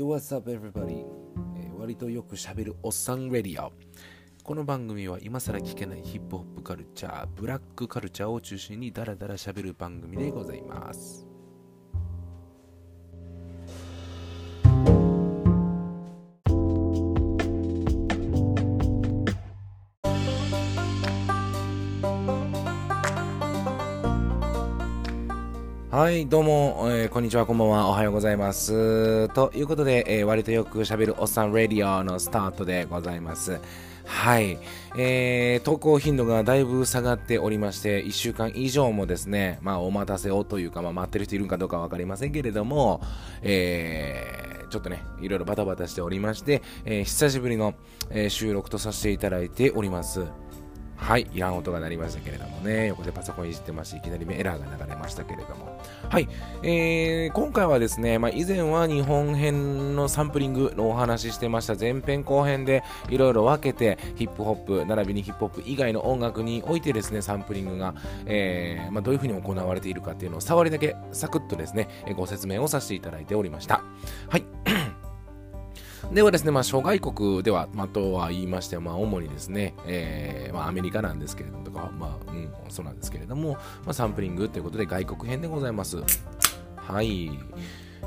Yo, what's up, everybody? えー割とよくしゃべるおっさんレディオ。この番組は今更聞けないヒップホップカルチャー、ブラックカルチャーを中心にダラダラ喋る番組でございます。はい、どうも、えーこんにちは、こんばんは、おはようございます。ということで、えー割とよく喋るおっさんレディオのスタートでございます。はい、えー投稿頻度がだいぶ下がっておりまして、1週間以上もですね、まあ、お待たせをというか、まあ、待ってる人いるかどうかわかりませんけれども、えーちょっとね、いろいろバタバタしておりまして、えー久しぶりの、えー収録とさせていただいております。はい、いらん音が鳴りましたけれどもね、横でパソコンいじってまして、いきなりエラーが流れましたけれども。はい、えー、今回はですね、まあ、以前は日本編のサンプリングのお話ししてました。前編後編でいろいろ分けてヒップホップ並びにヒップホップ以外の音楽においてですねサンプリングが、えーまあ、どういうふうに行われているかっていうのを触りだけサクッとですねご説明をさせていただいておりました。はい。ではですね、まあ、諸外国では、まあ、とは言いまして、まあ、主にですね、えーまあ、アメリカなんですけれども、とか、まあ、うん、そうなんですけれども、まあ、サンプリングということで外国編でございます。はい。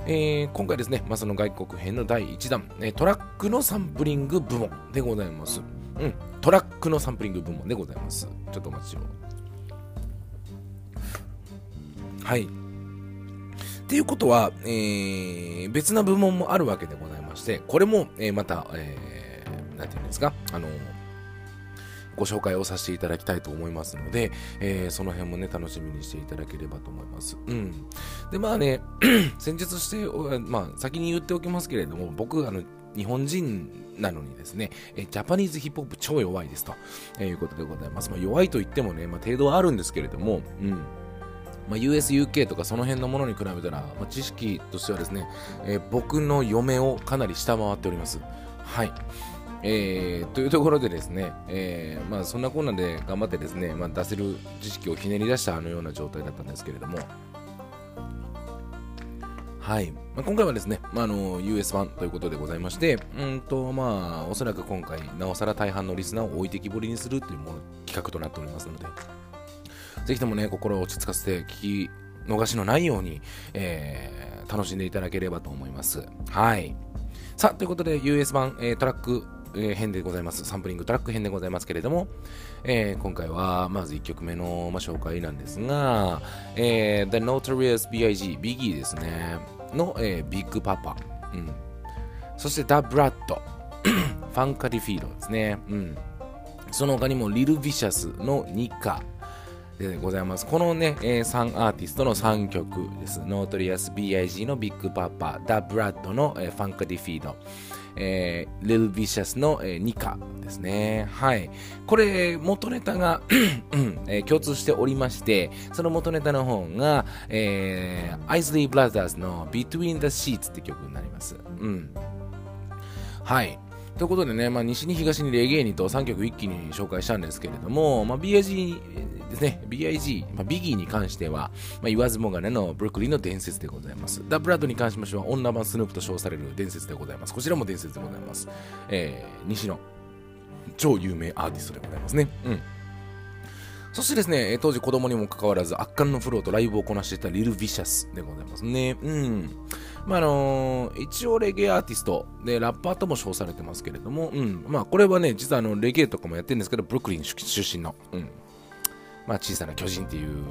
えー今回ですね、まあ、その外国編の第1弾、えートラックのサンプリング部門でございます。うん、トラックのサンプリング部門でございます。ちょっとお待ちを。はい。っていうことは、えー別な部門もあるわけでございますして、これも、えーまた、えーなんていうんですか、あのご紹介をさせていただきたいと思いますので、えーその辺もね、楽しみにしていただければと思います。うん。で、まあね、先日して、まあ、先に言っておきますけれども、僕、あの、日本人なのにですね、えジャパニーズヒップホップ超弱いですと、えーいうことでございます。まあ、弱いと言ってもね、まあ、程度はあるんですけれども、うん。まあ、US、UK とかその辺のものに比べたら、まあ、知識としてはですね、えー僕の嫁をかなり下回っております。はい。えーというところでですね、えーまあ、そんなこんなで頑張ってですね、まあ、出せる知識をひねり出したあのような状態だったんですけれども、はい。まあ、今回はですね、まあ、あの、US 版ということでございまして、うんと、まあ、おそらく今回、なおさら大半のリスナーを置いてきぼりにするというもの企画となっておりますので、ぜひともね、心を落ち着かせて聞き逃しのないように、えー楽しんでいただければと思います。はい。さあ、ということで、US 版、えートラック、えー編でございます。サンプリングトラック編でございますけれども、えー今回は、まず1曲目の、まあ、紹介なんですが、えー The Notorious B.I.G. ビギーですね、の、えービッグパパ。うん。そして、The Blood。ファンカディフィードですね。うん。その他にも、 Lil' Vicious の Nika。でございます。このね、えー3アーティストの3曲です。 Notorious B.I.G. の Big Poppa、Da Brat の、えー Funkdafied、えー、リル・ビシャスの、えーニカですね。はい。これ、元ネタが、えー共通しておりまして、その元ネタの方が、えー、アイズリー・ブラザーズの Between the Sheets って曲になります。うん。はい。ということでね、まあ、西に東にレゲエにと3曲一気に紹介したんですけれども、まあ、BIG ですね、BIG、まあ、ビギーに関しては、まあ、言わずもがなのブルックリンの伝説でございます。ダ・ブラッドに関しましては、女版スヌープと称される伝説でございます。こちらも伝説でございます。えー、西の超有名アーティストでございますね。うん。そしてですね、当時子供にもかかわらず圧巻のフローとライブをこなしていたリル・ビシャスでございますね。うん。まああのー一応レゲエアーティストでラッパーとも称されてますけれども、うん。まあこれはね、実はあのレゲエとかもやってるんですけど、ブルックリン出身の、うん。まあ小さな巨人っていう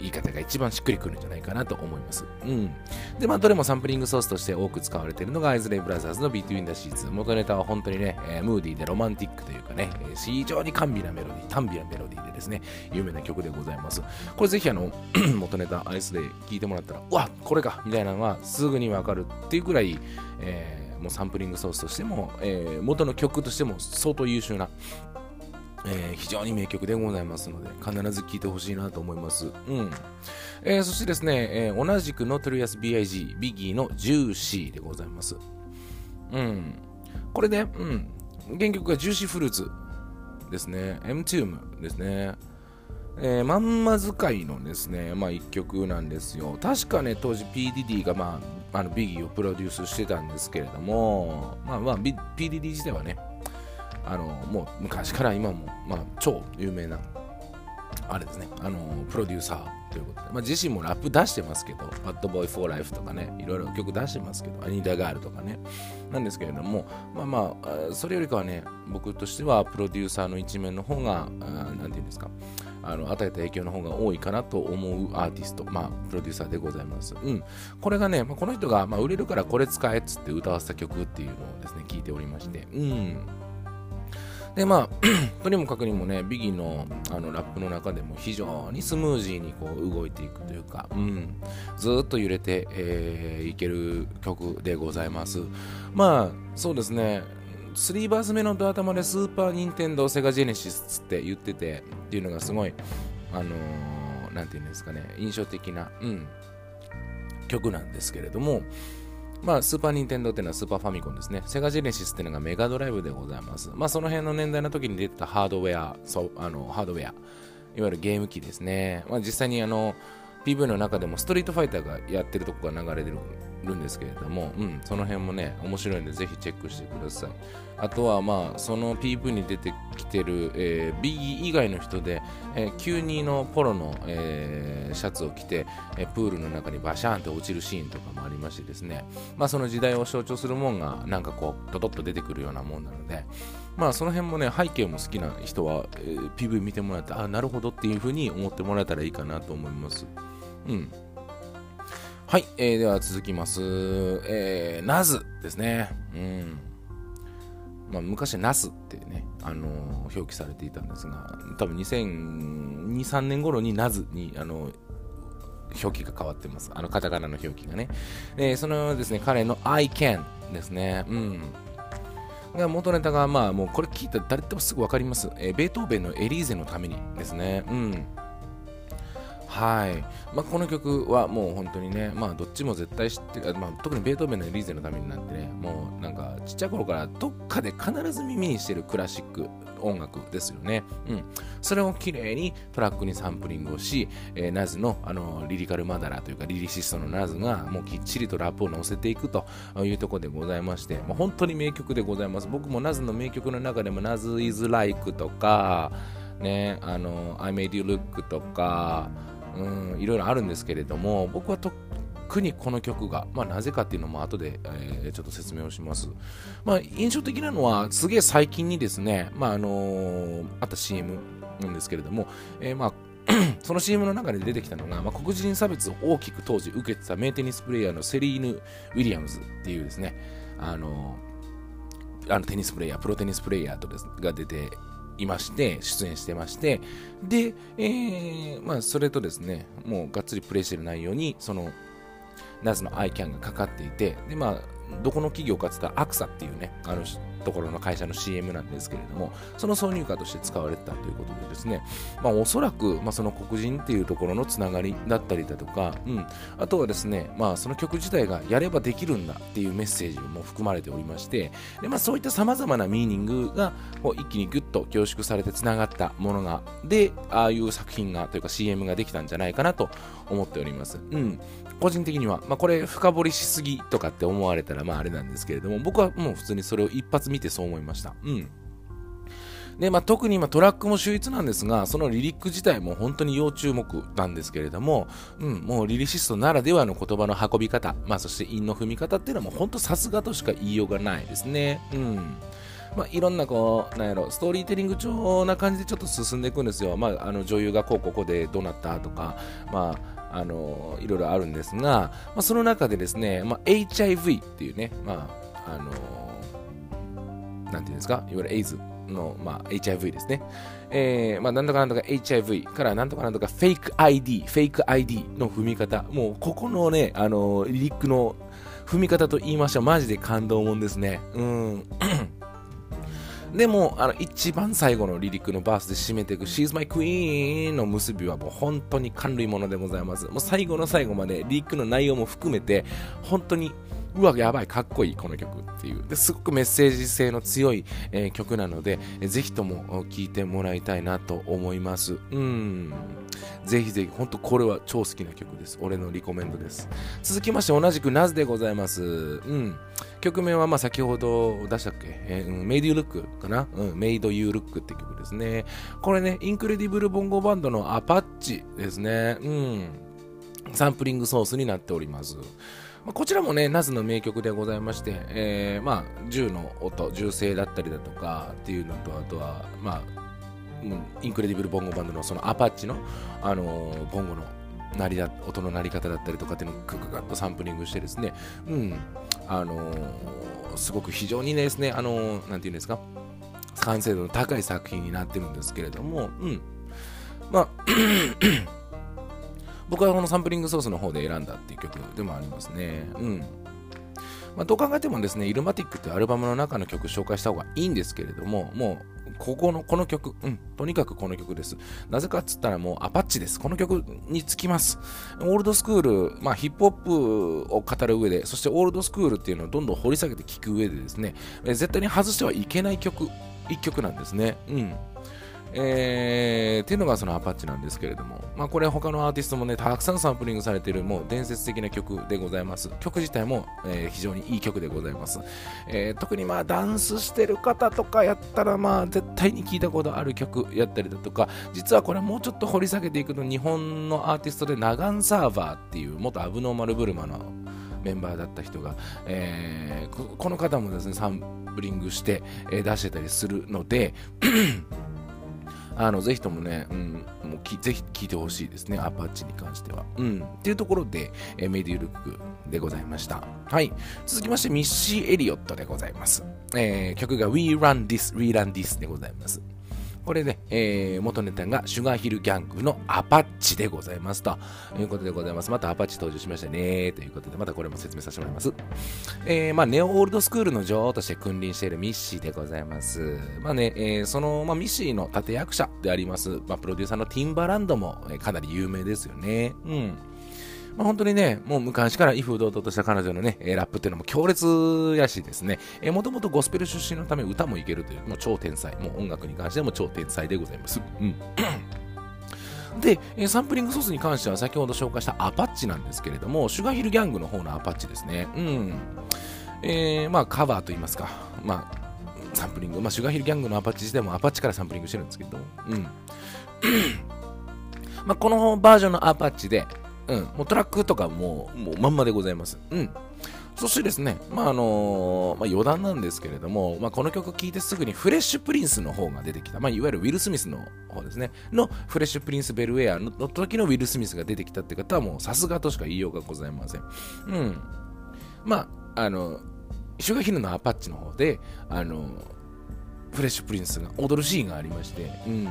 言い方が一番しっくりくるんじゃないかなと思います。うん。で、まあどれもサンプリングソースとして多く使われているのがアイズレイブラザーズの Between the Sheets。元ネタは本当にね、えームーディーでロマンティックというかね、えー非常に甘美なメロディー、短美なメロディーでですね、有名な曲でございます。これぜひあの、元ネタアイスで聴いてもらったら、うわこれかみたいなのはすぐにわかるっていうくらい、えーもうサンプリングソースとしても、えー元の曲としても相当優秀な、えー非常に名曲でございますので、必ず聴いてほしいなと思います。うん。えーそしてですね、えー同じくノトリアス BIG、ビギーのジューシーでございます。うん。これね、うん。原曲が Juicy Fruit ですね。 Mtume ですね。えー、まんま使いのですね、まあ一曲なんですよ。確かね、当時 PDD がまあ、あのビギーをプロデュースしてたんですけれども、まあまあ、PDD 自体はね、あの、もう昔から今も、まあ、超有名な、あれですね、あの、プロデューサーということで、まあ、自身もラップ出してますけど、バッドボーイフォーライフとかね、いろいろ曲出してますけど、アニーダガールとかね、なんですけれども、まあまあ、それよりかはね、僕としてはプロデューサーの一面の方が、なんていうんですか、あの与えた影響の方が多いかなと思うアーティスト、まあ、プロデューサーでございます。うん。これがね、まあ、この人が、まあ、売れるからこれ使えっつって歌わせた曲っていうのをですね、聞いておりまして、うん。でまあ、とにもかくにもね、ビギのあのラップの中でも非常にスムージーにこう動いていくというか、うん、ずっと揺れて、えー、いける曲でございます。まあ、そうですね、3バース目のドア玉でスーパー・ニンテンドー・セガ・ジェネシスって言っててっていうのがすごい、あのー、なんていうんですかね、印象的な、うん、曲なんですけれども、まあ、スーパー・ニンテンドっていうのはスーパーファミコンですね。セガ・ジェネシスっていうのがメガドライブでございます。まあ、その辺の年代の時に出てたハードウェア、そうあのハードウェア、いわゆるゲーム機ですね。まあ、実際にあの、PV の中でもストリートファイターがやってるとこが流れてるるんですけれども、うん、その辺もね、面白いんで、ぜひチェックしてください。あとは、まあ、その PV に出てきてる、えー、BE 以外の人で、えー、92のポロの、えー、シャツを着て、えー、プールの中にバシャーンって落ちるシーンとかもありましてですね、まあ、その時代を象徴するもんが、なんかこう、トトッと出てくるようなもんなので、まあ、その辺もね、背景も好きな人は、えー、PV 見てもらってあ、あ、なるほどっていうふうに思ってもらえたらいいかなと思います。うん。はい、えー、では続きます。えー、ナズですね。うん。まあ、昔ナスってね、あのー、表記されていたんですが、多分2002、3年頃にナズに、あのー、表記が変わってます。あの、カタカナの表記がね。で、そのですね、彼の I can ですね。うん。が元ネタが、まあ、もうこれ聞いたら誰でもすぐ分かります。えー、ベートーベンのエリーゼのためにですね。うん。はい、まあ、この曲はもう本当にね、まあ、どっちも絶対知ってる、まあ、特にベートーベンのリーゼのためになんてね、もうなんかちっちゃい頃からどっかで必ず耳にしてるクラシック音楽ですよね。うん。それを綺麗にトラックにサンプリングをし、えー、ナズのあのリリカルマダラというかリリシストのナズがもうきっちりとラップを乗せていくというところでございまして、まあ、本当に名曲でございます。僕もナズの名曲の中でもナズ is like とか、ね、あの I made you look とか、うんいろいろあるんですけれども僕は特にこの曲が、まあ、なぜかっていうのも後で、えー、ちょっと説明をします、まあ、印象的なのはすげえ最近にですね、まああのー、あった CM なんですけれども、えー、まあ その CM の中で出てきたのが、まあ、黒人差別を大きく当時受けてた名テニスプレーヤーのセリーヌ・ウィリアムズっていうですね、あのー、あのテニスプレーヤー、プロテニスプレーヤーとですが出ていまして、出演してまして、で、えー、まあ、それとですね、もうがっつりプレイしてる内容に、その、ナズのアイキャンがかかっていて、で、まあ、どこの企業かって言ったら、アクサっていうね、あの、ところの会社の CM なんですけれども、その挿入歌として使われてたということでですね、まあ、おそらく、まあ、その黒人っていうところのつながりだったりだとか、うん、あとはですね、まあ、その曲自体がやればできるんだっていうメッセージも含まれておりまして、でまあ、そういったさまざまなミーニングがこう一気にギュッと凝縮されてつながったものが、で、ああいう作品がというか CM ができたんじゃないかなと思っております。うん。個人的には、まあ、これ深掘りしすぎとかって思われたらまああれなんですけれども僕はもう普通にそれを一発見てそう思いましたうんで、まあ、特に今トラックも秀逸なんですが、そのリリック自体も本当に要注目なんですけれども、うん、もうリリシストならではの言葉の運び方、まあ、そして韻の踏み方っていうのはも本当さすがとしか言いようがないですね。うん。まあ、いろんなこう、なんやろ、ストーリーテリング調な感じでちょっと進んでいくんですよ。まあ、あの女優がこうここでどうなったとか、まあ、あのいろいろあるんですが、まあ、その中でですね、まあ、HIV っていうね、まあ、あのなんていうんですか、いわゆるエイズの、まあ、HIV ですね。えー、まあ、なんとかなんとか HIV からなんとかなんとかフェイク ID、フェイク ID の踏み方、もうここのね、あのリリックの踏み方と言いましょう、マジで感動もんですね。うん。でも、あの、一番最後のリリックのバースで締めていく She's my queen の結びはもう本当に感類ものでございます。もう最後の最後までリリックの内容も含めて、本当にうわ、やばい、かっこいい、この曲っていう。ですごくメッセージ性の強い、えー、曲なので、ぜひとも聴いてもらいたいなと思います。うん。ぜひぜひ、本当これは超好きな曲です。俺のリコメンドです。続きまして、同じく Nas でございます。うん。曲名はまあ先ほど出したっけ、えー、うん、 Made You Look かな？うん、 Made You Look って曲ですね。これね、 Incredible Bongo Band の Apache ですね。うん。サンプリングソースになっております。まあ、こちらもね、 Nas の名曲でございまして、えー、まあ、銃の音、銃声だったりだとかっていうのと、あとは、まあ、Incredible Bongo Band のその Apache の、あのー、ボンゴの鳴りだ音の鳴り方だったりとかっていうのをグググッとサンプリングしてですね、うん、あのー、すごく非常にねですね、あのー、なんていうんですか、完成度の高い作品になってるんですけれども、うん、まあ僕はこのサンプリングソースの方で選んだっていう曲でもありますね。うん。まあ、どう考えてもですね、 Illmatic ってアルバムの中の曲紹介した方がいいんですけれども、もう、ここの、この曲、うん、とにかくこの曲です。なぜかっつったらもうアパッチです。この曲につきます。オールドスクール、まあヒップホップを語る上で、そしてオールドスクールっていうのをどんどん掘り下げて聴く上でですね、絶対に外してはいけない曲、一曲なんですね。うん。えー、っていうのがそのアパッチなんですけれども、まあ、これ他のアーティストもね、たくさんサンプリングされているもう伝説的な曲でございます。曲自体も、えー、非常にいい曲でございます。えー、特にまあダンスしてる方とかやったらまあ絶対に聴いたことある曲やったりだとか、実はこれもうちょっと掘り下げていくと日本のアーティストでナガンサーバーっていう元アブノーマルブルマのメンバーだった人が、えー、この方もですね、サンプリングして、え、出してたりするのであのぜひともね、うん、もうきぜひ聞いてほしいですね、アパッチに関しては。うん、っていうところで、えー、メディルックでございました。はい。続きまして、ミッシー・エリオットでございます。えー、曲が We Run This, We Run This でございます。これね、えー、元ネタがシュガーヒルギャングのアパッチでございますということでございます。またアパッチ登場しましたねということで、またこれも説明させてもらいます。えー、まあ、ネオオールドスクールの女王として君臨しているミッシーでございます。まあね、えー、その、まあ、ミッシーの立役者であります、まあ、プロデューサーのティンバランドも、え、かなり有名ですよね。うん。まあ、本当にね、もう昔から威風堂々とした彼女のね、ラップっていうのも強烈やしですね、もともとゴスペル出身のため歌もいけるという、もう超天才、もう音楽に関しても超天才でございます。うん。で、サンプリングソースに関しては先ほど紹介したアパッチなんですけれども、シュガーヒルギャングの方のアパッチですね。うん。えー、まあカバーといいますか、まあ、サンプリング、まあ、シュガーヒルギャングのアパッチ自体もアパッチからサンプリングしてるんですけど、うん。まあ、このバージョンのアパッチで、うん、もうトラックとかももうまんまでございます。うん。そしてですね、まああの、まあ、余談なんですけれども、まあ、この曲聴いてすぐにフレッシュプリンスの方が出てきた、まあ、いわゆるウィル・スミスの方ですね、のフレッシュプリンス・ベルウェアの時のウィル・スミスが出てきたって方はもうさすがとしか言いようがございません。うん。まあ、あの、シュガーヒルのアパッチの方で、あの、フレッシュプリンスが踊るシーンがありまして、うん。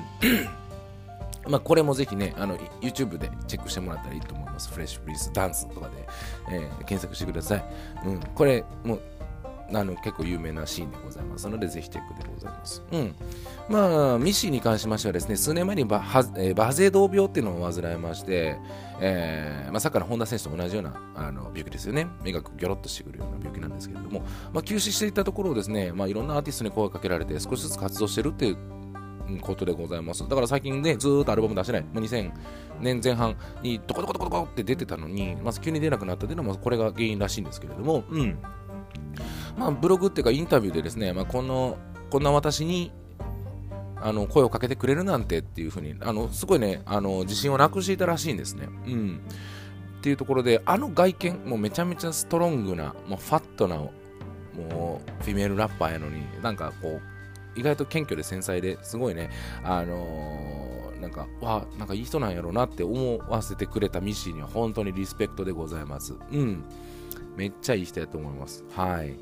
まあ、これもぜひね、あの、YouTube でチェックしてもらったらいいと思います。フレッシュプリンスダンスとかで、えー、検索してください。うん、これ、も、あの結構有名なシーンでございますので、ぜひチェックでございます。うん。まあ、ミッシーに関しましてはですね、数年前にバハ、えー、バゼド病っていうのを患いまして、えーまあ、サッカーの本田選手と同じようなあの病気ですよね。目がギョロッとしてくるような病気なんですけれども、まあ、休止していたところをですね、まあ、いろんなアーティストに声をかけられて、少しずつ活動してるっていうことでございます。だから最近ね、ずーっとアルバム出してない。もう2000年前半にどこどこどこどこって出てたのに、まず急に出なくなったというのもこれが原因らしいんですけれども、うん。まあ、ブログっていうかインタビューでですね、まあ、この、こんな私にあの声をかけてくれるなんてっていうふうに、あのすごいね、あの自信をなくしていたらしいんですね。うん。っていうところで、あの外見、もうめちゃめちゃストロングな、もうファットな、もうフィメールラッパーやのに、なんかこう、意外と謙虚で繊細ですごいね、あのー、なんか、わなんかいい人なんやろうなって思わせてくれたミッシーには本当にリスペクトでございます。うん。めっちゃいい人やと思います。はい。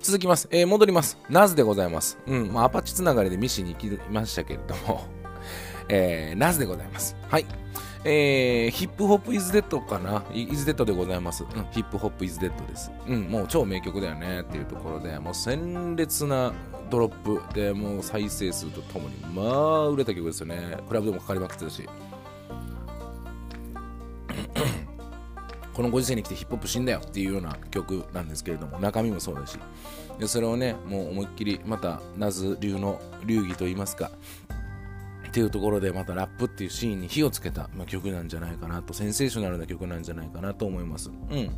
続きます。えー、戻ります。ナズでございます。うん。まあ、アパッチつながりでミッシーに行きましたけれども えー、ナズでございます。はい。えー、ヒップホップイズデッドかな？イズデッドでございます。うん、ヒップホップイズデッドです。うん、もう超名曲だよねっていうところで、もう鮮烈なドロップでもう再生数とともに、まあ、売れた曲ですよね。クラブでもかかりまくってたし。このご時世に来てヒップホップ死んだよっていうような曲なんですけれども中身もそうだしでそれをねもう思いっきりまたナズ流の流儀といいますかっていうところでまたラップっていうシーンに火をつけた、まあ、曲なんじゃないかなとセンセーショナルな曲なんじゃないかなと思いますうん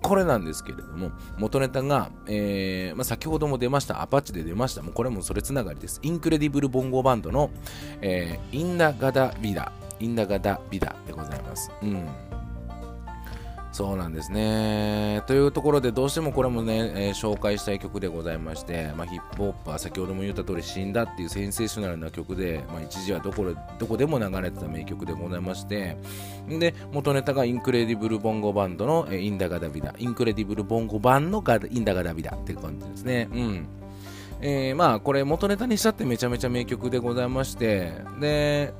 これなんですけれども、元ネタが、えーまあ、先ほども出ました、 Apache で出ました、もうこれもそれつながりです。 Incredible Bongo Band の、えー、 In-A-Gadda-Da-Vida、In-A-Gadda-Da-Vida でございます。うん。そうなんですね。というところで、どうしてもこれもね、えー、紹介したい曲でございまして、まあ、ヒップホップは先ほども言った通り死んだっていうセンセーショナルな曲で、まあ、一時はどこどこでも流れてた名曲でございまして、で、元ネタが Incredible Bongo Band の、えー、 In-A-Gadda-Da-Vida、Incredible Bongo Band の In-A-Gadda-Da-Vida っていう感じですね。うん。えー、まあ、これ元ネタにしたってめちゃめちゃ名曲でございまして、で、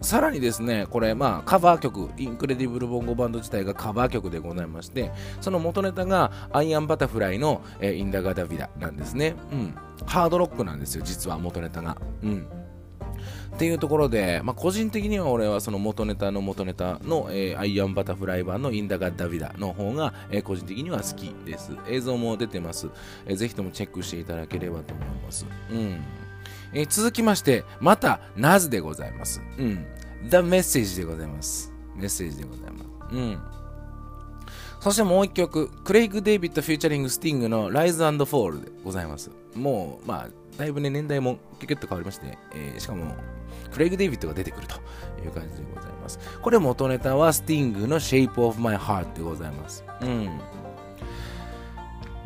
さらにですね、これ、まあ、カバー曲、 Incredible Bongo Band 自体がカバー曲でございまして、その元ネタが Iron Butterfly の、えー、 In-A-Gadda-Da-Vida なんですね。うん。ハードロックなんですよ、実は元ネタが。うん。っていうところで、まあ、個人的には俺はその元ネタの元ネタの、えー、 Iron Butterfly 版の In-A-Gadda-Da-Vida の方が、えー、個人的には好きです。映像も出てます。えー、ぜひともチェックしていただければと思います。うん。えー、続きまして、また、 Nas でございます。うん。The Message でございます。メッセージでございます。うん。そしてもう一曲、 Craig David featuring Sting の Rise and Fall でございます。もう、まあ、だいぶね、年代もキュキュッと変わりまして、えー、しかも、 Craig David が出てくるという感じでございます。これ元ネタはスティングの Shape of My Heart でございます。うん。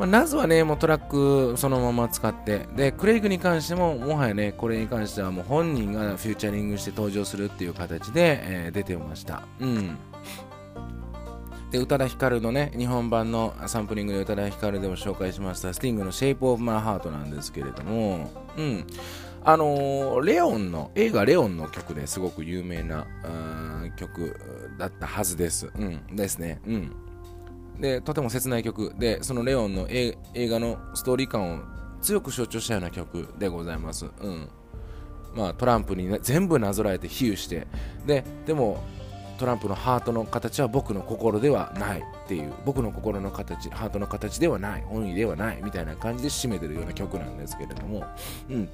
まあ、 Nas はね、もうトラックそのまま使って、で、クレイグに関しても、もはやね、これに関してはもう本人がフューチャリングして登場するっていう形で、えー、出てました。うん。で、宇多田ヒカルのね、日本版のサンプリングで宇多田ヒカルでも紹介しました、スティングの Shape of My Heart なんですけれども、うん。あのー、レオンの、映画レオンの曲ですごく有名な曲だったはずです。うん。ですね。うん。でとても切ない曲。でそのレオンの映画のストーリー感を強く象徴したような曲でございます、うん。まあ、トランプに、全部なぞらえて比喩して。ででもトランプのハートの形は僕の心ではないっていう。僕の心の形ハートの形ではない。本意ではない。みたいな感じで締めてるような曲なんですけれども、うん、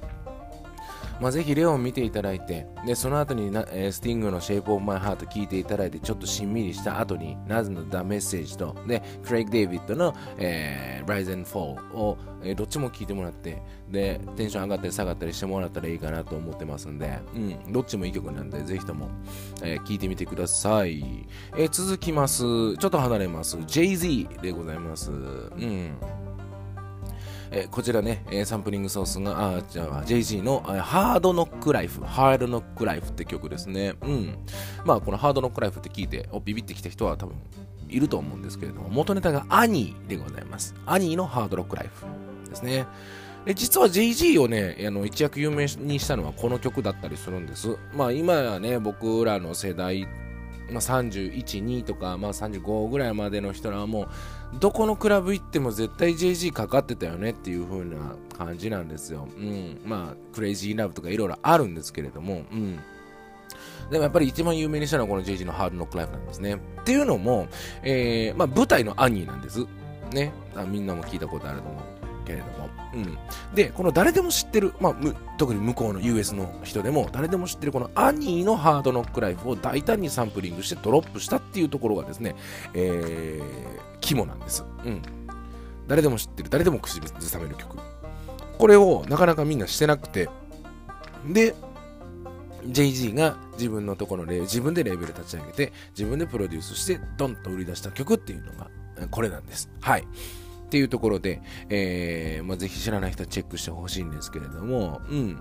まあ、ぜひレオン見ていただいて、で、その後にな、えー、スティングの Shape of My Heart 聞いていただいて、ちょっとしんみりした後に、ナズの The Message と、で、クレイグ・デイビッドの、えー、Rise and Fall を、えー、どっちも聞いてもらって、で、テンション上がったり下がったりしてもらったらいいかなと思ってますんで、うん、どっちもいい曲なんで、ぜひとも、えー、聞いてみてください。えー、続きます。ちょっと離れます。Jay-Z でございます。うん。えー、こちらね、え、サンプリングソースが、あ、じゃあ、JG の、ハードノックライフ、ハードノックライフって曲ですね。うん。まあ、このハードノックライフって聞いて、おビビってきた人は多分いると思うんですけれども、元ネタがアニーでございます。アニーのハードロックライフですね。で実は JG をね、あの一躍有名にしたのはこの曲だったりするんです。まあ今やね、僕らの世代まあ、31、2とか、まあ、35ぐらいまでの人らはもうどこのクラブ行っても絶対 JG かかってたよねっていう風な感じなんですよ。うん。まあ、クレイジーラブとかいろいろあるんですけれども、うん。でもやっぱり一番有名にしたのはこの JG のハードノックライフなんですね。っていうのも、えー、まあ舞台のアニーなんです。ね。あみんなも聞いたことあると思う。けれども。うん。で、この誰でも知ってる、まあ、特に向こうの US の人でも誰でも知ってるこのアニーのハードノックライフを大胆にサンプリングしてドロップしたっていうところがですね、えー、肝なんです。うん。誰でも知ってる、誰でも口ずさめる曲。これをなかなかみんなしてなくて、で、JG が自分のところで自分でレーベル立ち上げて自分でプロデュースしてドンと売り出した曲っていうのがこれなんです。はい。っていうところで、えー、まあ、ぜひ知らない人はチェックしてほしいんですけれども、うん。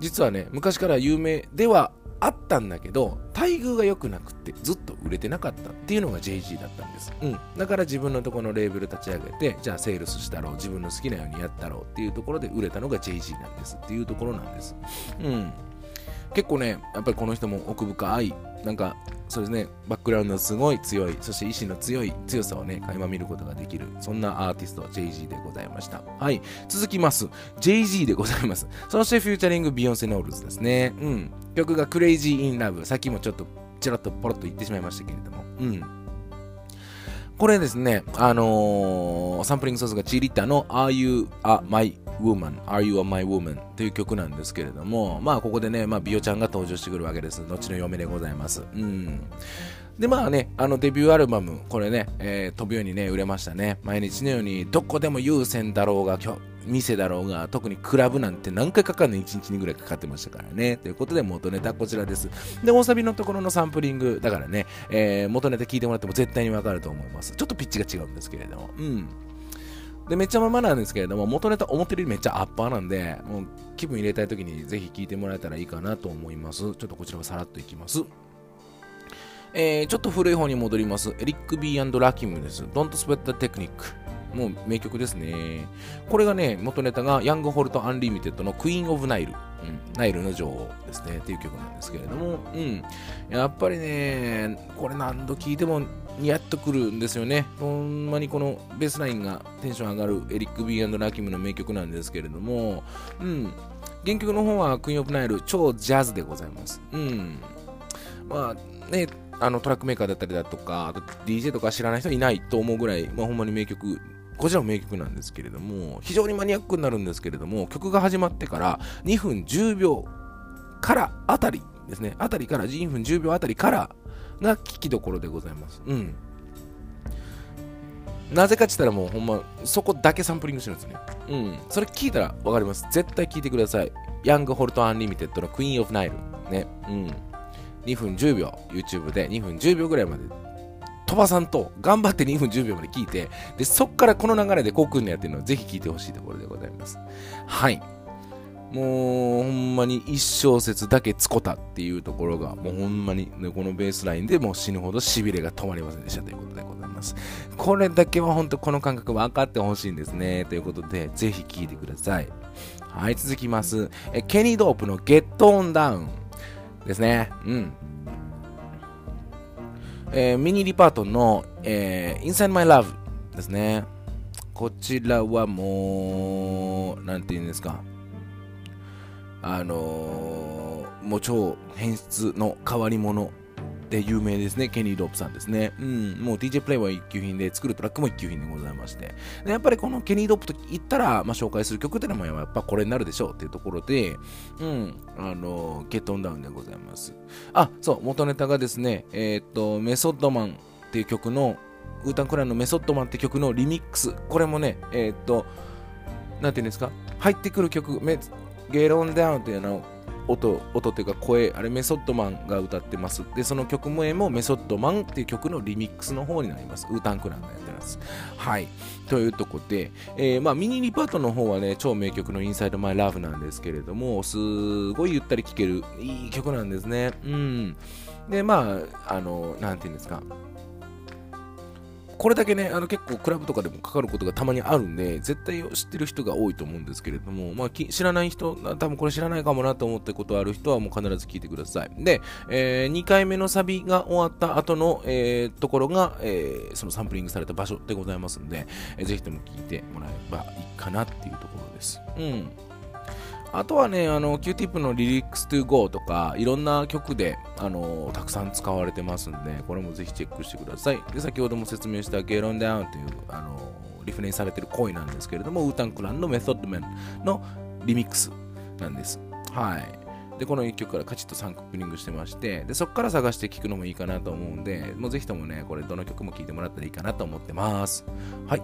実はね、昔から有名ではあったんだけど、待遇が良くなくってずっと売れてなかったっていうのが JG だったんです。うん。だから自分のとこのレーベル立ち上げて、じゃあセールスしたろう、自分の好きなようにやったろうっていうところで売れたのが JG なんですっていうところなんです。うん。結構ね、やっぱりこの人も奥深い、なんか、そうですね、バックグラウンドすごい強い、そして意志の強い強さをね、垣間見ることができる、そんなアーティスト、JG でございました。はい、続きます。JG でございます。そしてフューチャリング、ビヨンセ・ノールズですね。うん。曲が Crazy in Love。さっきもちょっと、ちらっとポロッと言ってしまいましたけれども。うん。これですね、あのー、サンプリングソースが Chi-Lites の Are You My Woman? Are You My Woman? という曲なんですけれども、まあここでね、まあビヨちゃんが登場してくるわけです。後の嫁でございます。うん。でまあね、あのデビューアルバム、これね、えー、飛ぶようにね、売れましたね。毎日のように、どこでも有線だろうが、店だろうが、特にクラブなんて何回かかるの ?1 日にぐらいかかってましたからね。ということで、元ネタこちらです。で、大サビのところのサンプリング、だからね、えー、元ネタ聞いてもらっても絶対にわかると思います。ちょっとピッチが違うんですけれども。うん。で、めっちゃままなんですけれども、元ネタ思ってるよりめっちゃアッパーなんで、もう気分入れたい時にぜひ聞いてもらえたらいいかなと思います。ちょっとこちらはさらっといきます。えー、ちょっと古い方に戻ります。エリック・ビーラキムです。Don't Sweat the Technique。もう名曲ですね。これがね、元ネタがヤング・ホルト・アンリミテッドの Queen of Nile。うん、ナイルの女王ですね。っていう曲なんですけれども、うん。やっぱりね、これ何度聴いてもニヤッとくるんですよね。ほんまにこのベースラインがテンション上がる Eric B. & Rakim の名曲なんですけれども、うん。原曲の方は Queen of Nile、超ジャズでございます。うん。まあね、あのトラックメーカーだったりだとか、あと DJ とか知らない人いないと思うぐらい、まあ、ほんまに名曲、こちらも名曲なんですけれども、非常にマニアックになるんですけれども、曲が始まってから2分10秒からあたりですね、あたりから2分10秒あたりからが聞きどころでございます。うん。なぜかって言ったらもうほんま、そこだけサンプリングしてるんですね。うん。それ聞いたらわかります。絶対聞いてください。ヤング・ホルト・アンリミテッドの Queen of Nile。ね。うん。2分10秒 YouTube で2分10秒ぐらいまで飛ばさんと頑張って2分10秒まで聞いてでそっからこの流れでこうくんのやってるのをぜひ聞いてほしいところでございます。はい。もうほんまに1小節だけつこたっていうところがもうほんまに、ね、このベースラインでもう死ぬほどしびれが止まりませんでしたということでございます。これだけは本当この感覚分かってほしいんですね。ということでぜひ聞いてください。はい続きます。えケニー・ドープの Get On Down ですね。うん。えー、ミニリパートの、えー、Inside My Love ですね。こちらはもう、なんて言うんですか。あのー、もう超変質の変わり者で有名ですね、ケニー・ロープさんですね。うん、もう DJ プレイは一級品で、作るトラックも一級品でございまして。でやっぱりこのケニー・ロープと言ったら、まあ、紹介する曲ってのもやっぱこれになるでしょうっていうところで、うん、あの、ゲットオンダウンでございます。あ、そう、元ネタがですね、えー、っと、メソッドマンっていう曲の、ウータンクライのメソッドマンって曲のリミックス、これもね、えー、っと、なんていうんですか、入ってくる曲、ゲロンダウンっていうのを音音っていうか声あれメソッドマンが歌ってます。でその曲名もメソッドマンっていう曲のリミックスの方になります。ウータンクランがやってます。はい。というとこで、えー、まあミニリパートの方はね超名曲のインサイドマイラブなんですけれどもすごいゆったり聴けるいい曲なんですね。うん。でまああのなんていうんですか。これだけね、あの結構クラブとかでもかかることがたまにあるんで、絶対知ってる人が多いと思うんですけれども、まあ、知らない人、多分これ知らないかもなと思ってことある人はもう必ず聞いてください。で、えー、2回目のサビが終わった後の、えー、ところが、えー、そのサンプリングされた場所でございますんで、えー、ぜひとも聞いてもらえばいいかなっていうところです。うん。あとはね、あの、Q-Tip の Lyrics to Go とか、いろんな曲で、あの、たくさん使われてますんで、これもぜひチェックしてください。で、先ほども説明した Get On Down という、あの、リフレインされてる声なんですけれども、ウータンクランのメソッドメンのリミックスなんです。はい。で、この1曲からカチッとサンクプリングしてまして、で、そこから探して聴くのもいいかなと思うんで、もうぜひともね、これどの曲も聴いてもらったらいいかなと思ってます。はい。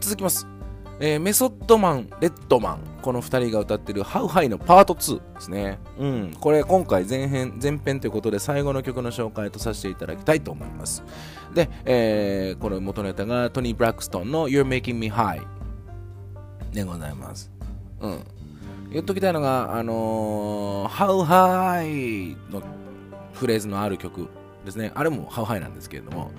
続きます。えー、メソッドマン、レッドマン、この2人が歌ってるハウハイのパート2ですね。うん。これ今回前編、前編ということで最後の曲の紹介とさせていただきたいと思います。で、えー、この元ネタがトニー・ブラックストンの You're Making Me High でございます。うん。言っときたいのが、あのー、How High のフレーズのある曲ですね。あれもハウハイなんですけれども、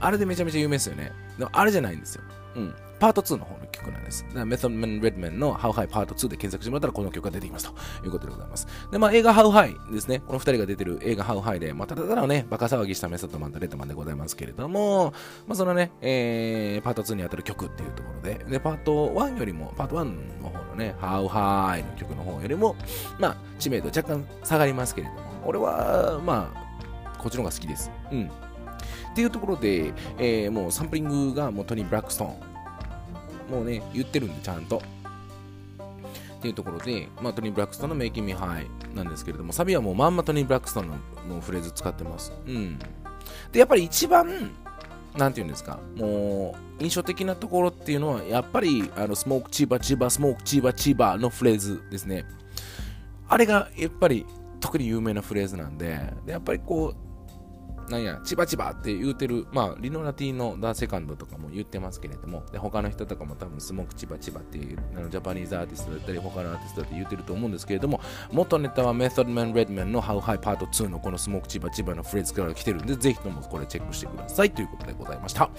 あれでめちゃめちゃ有名ですよね。でもあれじゃないんですよ。うん。パート2の方の曲なんです。メソンメン・レッドメンの How High パート2で検索してもらったらこの曲が出てきますということでございます。で、まあ映画 How High ですね。この2人が出てる映画 How High で、まあただただね、バカ騒ぎしたメソッドマンとレッドマンでございますけれども、まあそのね、えー、パート2に当たる曲っていうところで、で、パート1よりも、パート1の方のね、How High の曲の方よりも、まあ知名度若干下がりますけれども、俺は、まあ、こっちの方が好きです。うん。っていうところで、えー、もうサンプリングがもうトニー・ブラックストーン。もうね、言ってるんで、ちゃんと。っていうところで、まあ、トニー・ブラックストンの Making Me High なんですけれども、サビはもうまんまトニー・ブラックストンのフレーズ使ってます。うん。で、やっぱり一番、なんていうんですか、もう、印象的なところっていうのは、やっぱり、あの、スモークチーバーチーバー、スモークチーバーチーバーのフレーズですね。あれが、やっぱり、特に有名なフレーズなんで、でやっぱりこう、なんや、千葉千葉って言うてる、まあ、リノラティのダーセカンドとかも言ってますけれども、で他の人とかも多分スモーク千葉千葉っていうあのジャパニーズアーティストだったり、他のアーティストだって言ってると思うんですけれども、元ネタはメソッドマン・レッドマンの How High Part 2のこのスモーク千葉千葉のフレーズから来てるんで、ぜひともこれチェックしてくださいということでございました。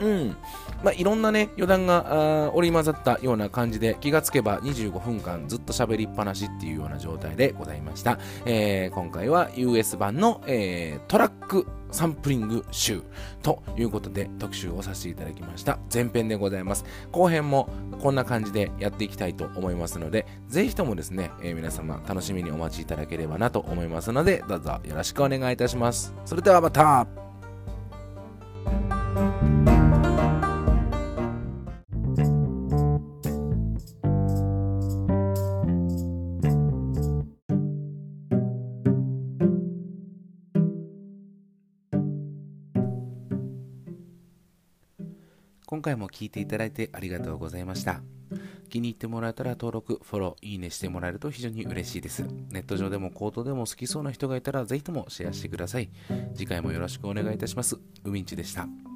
うん。まあ、いろんなね、余談が織り交ざったような感じで、気がつけば25分間ずっと喋りっぱなしっていうような状態でございました。えー、今回は US 版の、えー、トラックサンプリング集ということで特集をさせていただきました。前編でございます。後編もこんな感じでやっていきたいと思いますのでぜひともですね、えー、皆様楽しみにお待ちいただければなと思いますのでどうぞよろしくお願いいたします。それではまた。回も聴いていただいてありがとうございました。気に入ってもらえたら登録、フォロー、いいねしてもらえると非常に嬉しいです。ネット上でも口頭でも好きそうな人がいたらぜひともシェアしてください。次回もよろしくお願いいたします。うみんちでした。